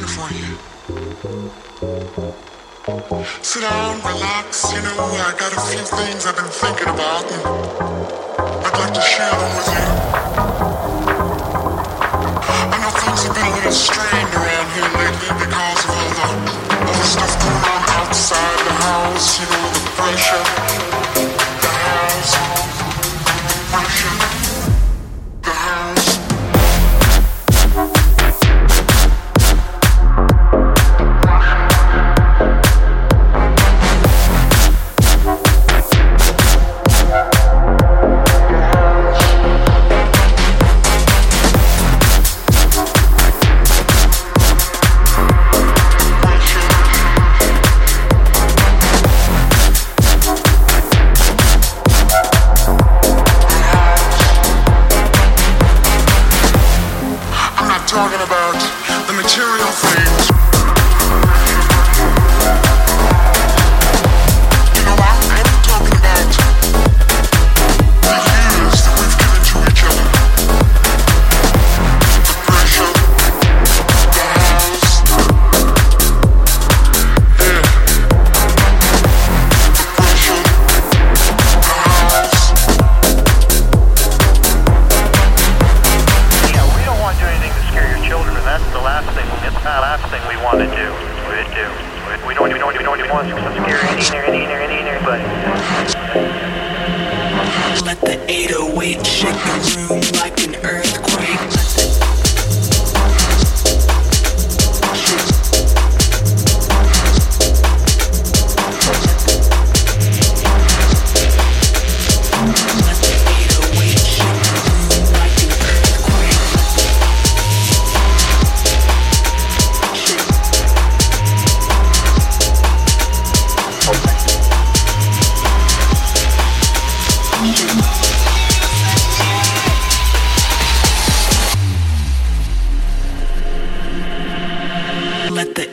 waiting for you. Sit down, relax. You know, I got a few things I've been thinking about, and I'd like to share them with you. I know things have been a little strained around here lately because of all the, all the stuff going on outside the house. You know, the pressure,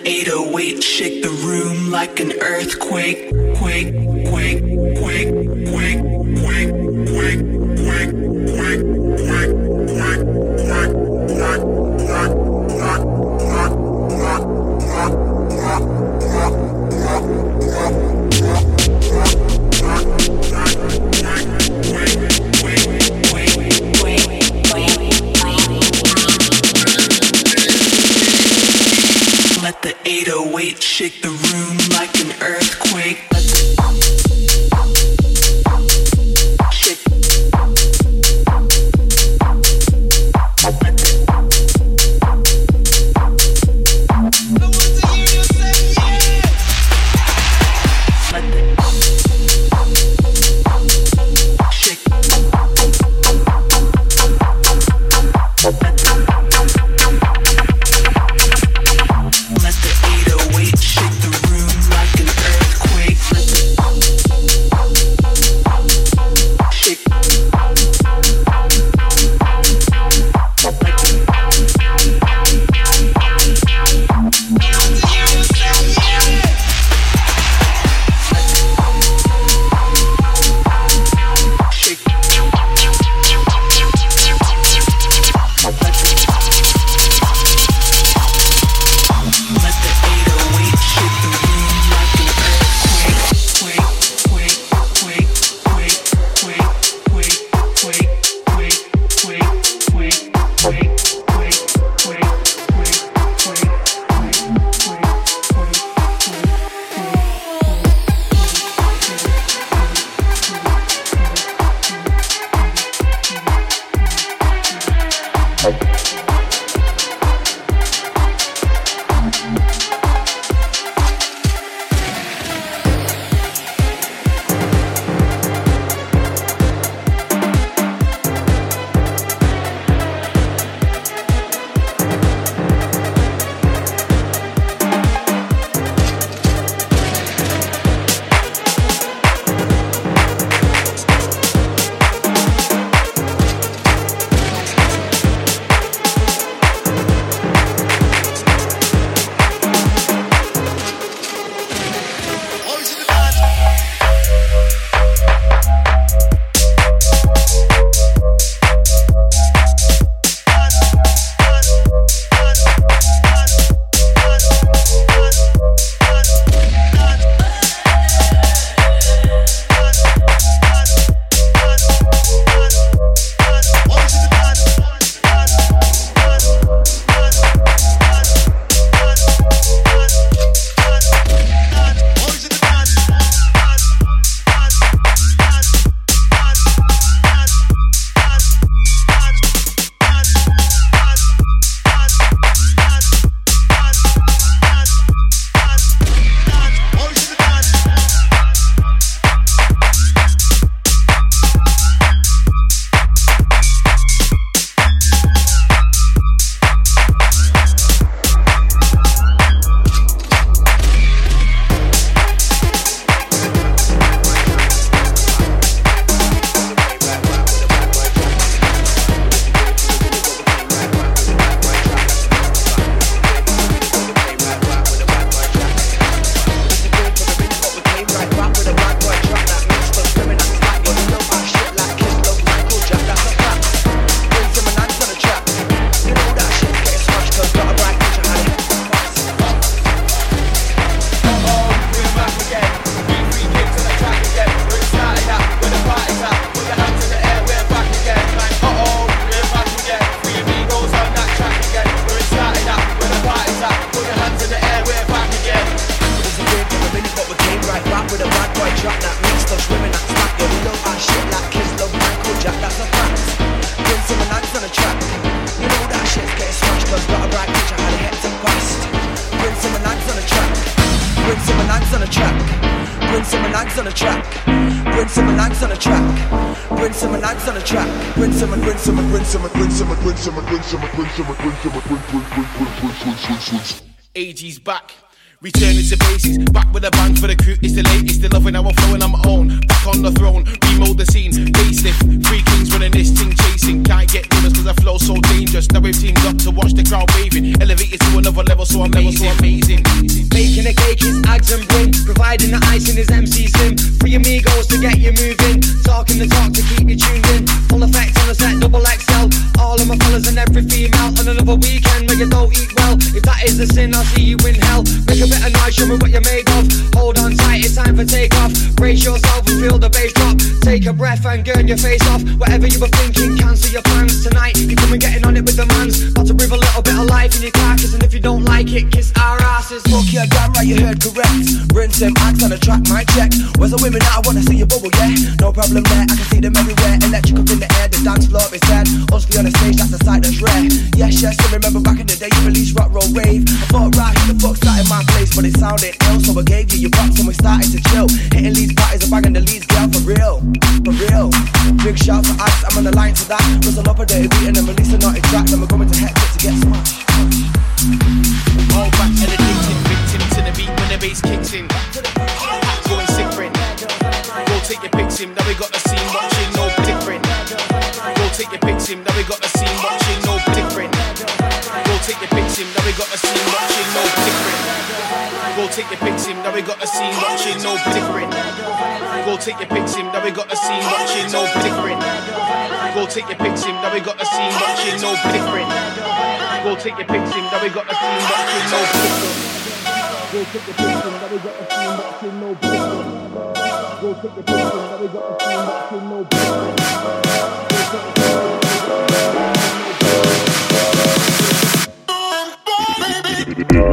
808 shake the room like an earthquake. Quake, quake, quake, quake, quake, quake, quake, shake the room like Aggz back. Returning to basics, back with a bang for the crew. It's the latest, the loving how I'm flowing on my own. Back on the throne, remold the scene. Facelift, three kings running this thing, chasing. Can't get near cause I flow so dangerous. Now we've teamed up to watch the crowd waving. Elevated to another level, so amazing. So amazing. Baking a cake is Aggz and Bryn. Providing the icing is MC Sim. Three amigos to get you moving. Talking the talk to keep you tuned in. Full effect on the set, double XL. All of my fellas and every female. On another weekend where you don't eat well. If that is a sin, I'll see you in hell. Make a bit of show me what you're made of. Hold on tight, it's time for takeoff. Brace yourself and feel the bass drop. Take a breath and burn your face off. Whatever you were thinking, cancel your plans tonight. You come and getting on it with the mans. About to breathe a little bit of life in your carcass, and if you don't like it, kiss our asses. Fuck yeah, damn right, you heard correct. Bring some acts on the track, my check. Where's the women that I wanna see you bubble, yeah? No problem there, I can see them everywhere. Electric up in the air, the dance floor is dead. Be on the stage, that's a sight that's rare. Yes, yes, I remember back in the day you released rock, roll, rave. I thought, right, the fuck's that in my place? But it sounded ill, so I gave you your box and we started to chill. Hitting Leeds parties and banging the Leeds girl for real, for real. Big shout for acts, I'm on the line to that. Whistle up a dirty beat and take your pics in, now we got the scene watching, no different. Go take your pics in, now we got the scene watching, no different. Go take your pics in, now we got the scene watching, no different. Go take your pics in, now we got the scene watching, no different. Go take your pics in, now we got the scene watching, no different. Go take your pics in, now we got the scene watching, no different. Go take your pics in, now we got the scene Oh.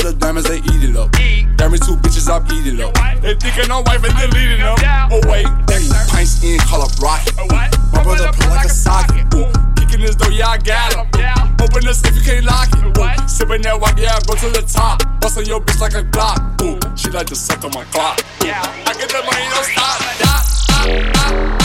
At the diamonds, they eat it up. Diamonds, two bitches, I'm eating up. They thinking I'm wife and deleting them. Oh wait, ooh, pints in, call up rocket. My brother pull like a socket. Ooh, kicking this door, yeah I got him. Open the safe, you can't lock it. Ooh, sipping that white, yeah, I go to the top. Busting your bitch like a Glock. Ooh, she like to suck on my clock. Ooh, I get the money, don't stop.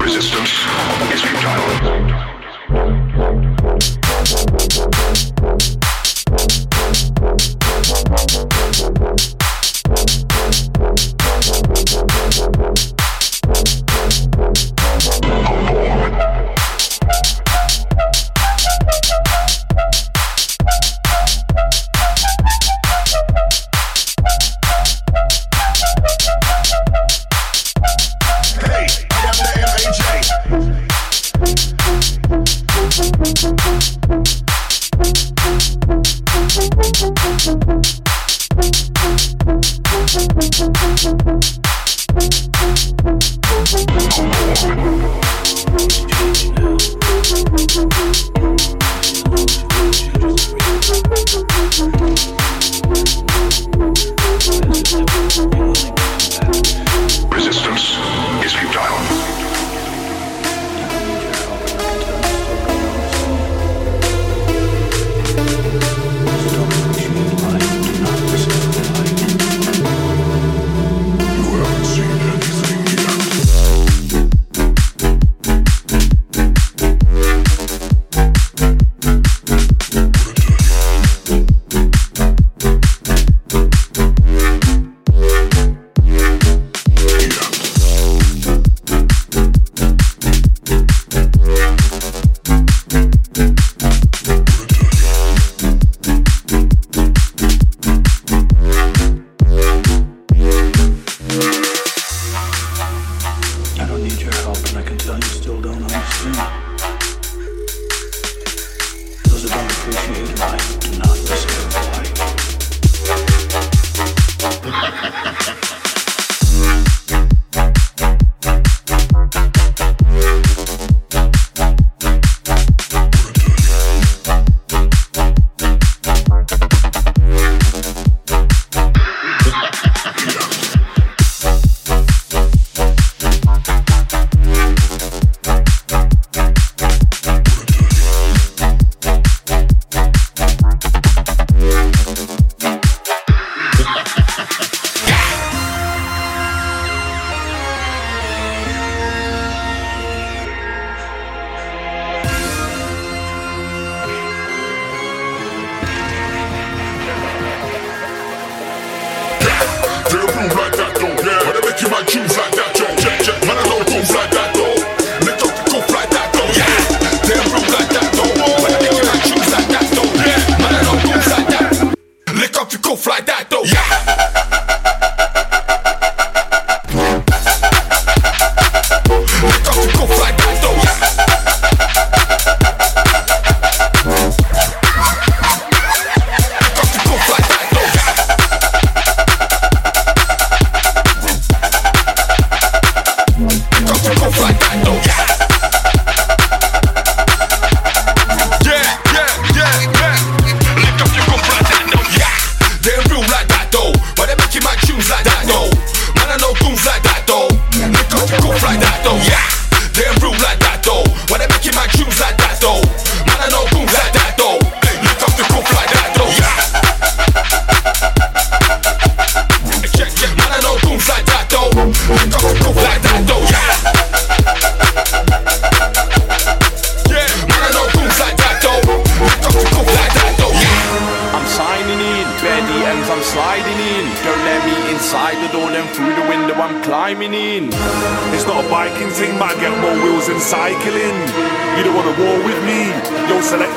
Resistance is futile.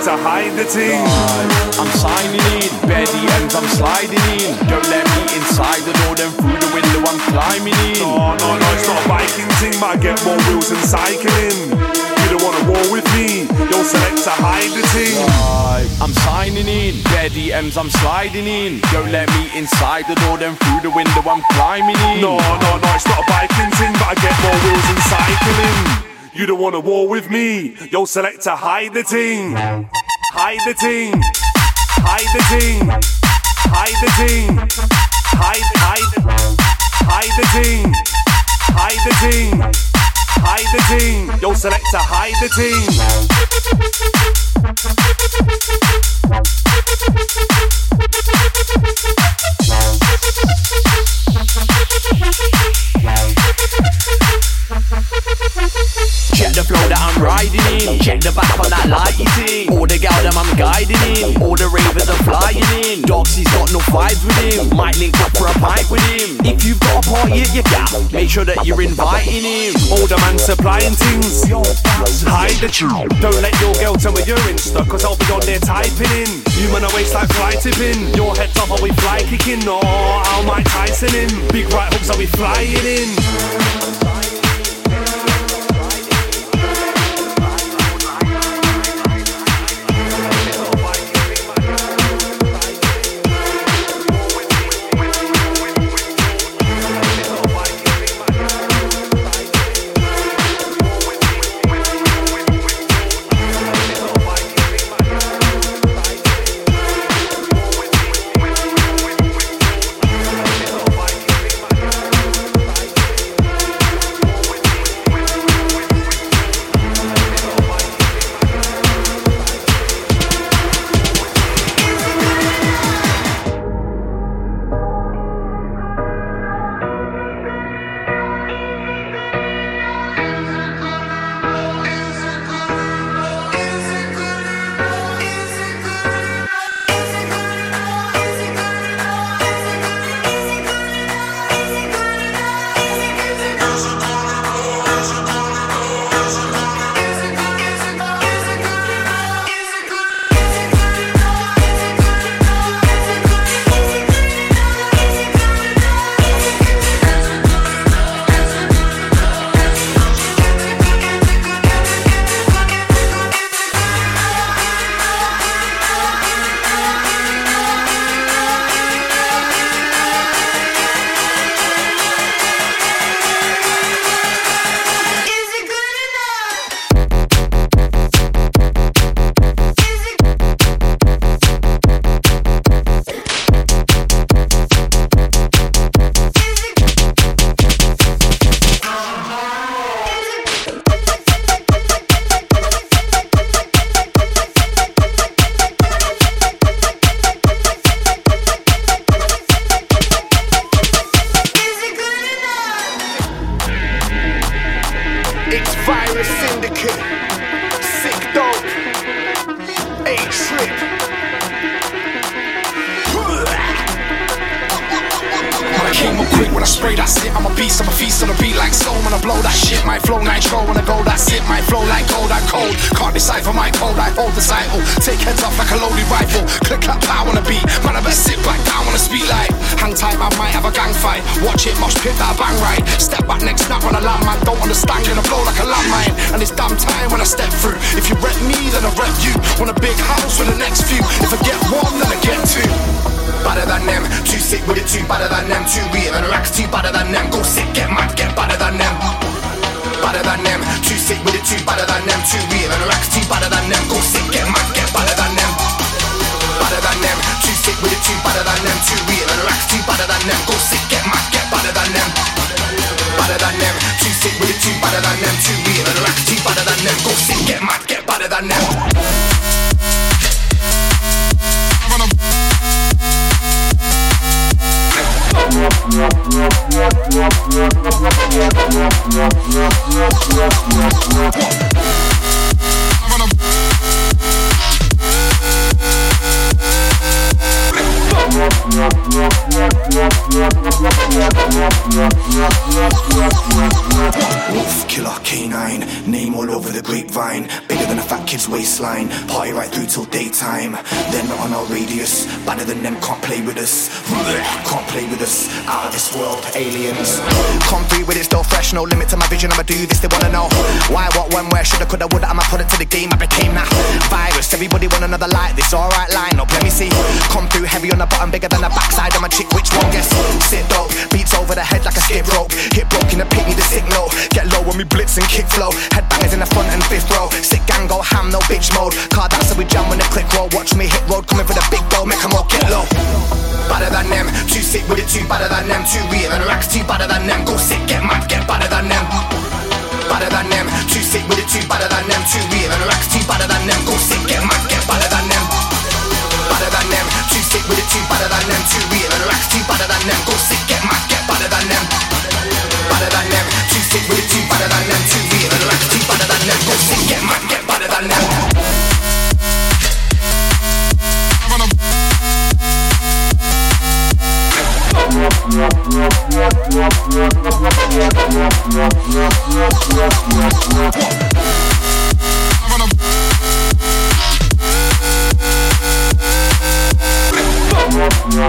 To hide the ting, I'm signing in, Betty M's, I'm sliding climbing in. No, no, no, it's not a Viking team, but I get more wheels than cycling. You don't want a war with me. Yo, select to hide the team. I'm signing in. DMs, I'm sliding in. Yo let me inside the door, then through the window I'm climbing in. No, no, no, it's not a biking team, but I get more wheels and cycling. You don't wanna war with me, yo select to hide the ting, hide the ting, hide the ting, hide, the thing, hide, hide hide the ting, hide the ting, hide the ting. Yo, select to hide the ting. Them I'm guiding in. All the ravers are flying in. Darkzy's got no vibes with him. Might link up for a pint with him. If you've got a party at your gal, make sure that you're inviting him. All the man supplying things. Hide the tune. Don't let your girl tell me you're insta, cause I'll be on there typing in. You a waist like fly tipping. Your head's up, are we fly kicking? Or I'll Mike Tyson in. Big right hooks, are we flying in? Too better than them. Go sick, get mad, get better than them. Better than them, too sick with it, too better than them, too real and racks, too better than them. Go sick, get mad, get better than them. Better than them, too sick with it, too better than them, too real and racks, too better than them. Go sick, get mad, get better than them. Better than them, too sick with it, too better than them, too real and racks, too better than them. Go sick, get mad, get better than them. Yeah. Wolf killer canine, name all over the grapevine. Bigger than a fat kid's waistline. Party right through till daytime. They're not on our radius. Better than them, can't play with us. Can't play with us. Out of this world, aliens. Come through with it, still fresh. No limit to my vision. I'ma do this. They wanna know why, what, when, where. Shoulda, coulda, woulda. I'ma put it to the game. I became that virus. Everybody want another like this. Alright, line up. Let me see. Come through heavy on the bottom, bigger than the backside of my chick. Which one? Guess. Sikdope. Beats over the head like a skip rope. Hit broke in the pit, need a sick note. Get low when we blitz and kick flow. Headbangers in the front and fifth row. Sick gang go ham, no bitch mode. Car that's how we jam when the click roll. Watch me hit road, coming for the big dough, make 'em all get low. Better than them, too sick with it, too better than them, too real and racks, too better than them. Go sick, get mad, get better than them. Better than them, too sick with it, too better than them, too real and racks, too better than them. Go sick, get mad, get better than them. Better than sick with the team better than them. Too real and relax, team better than them. Go sick, get mad, get better than them. Better than them. Too sick with the team better than them. Too real and relax, team better than them. Go sick, get mad, get better than them. What? Yeah.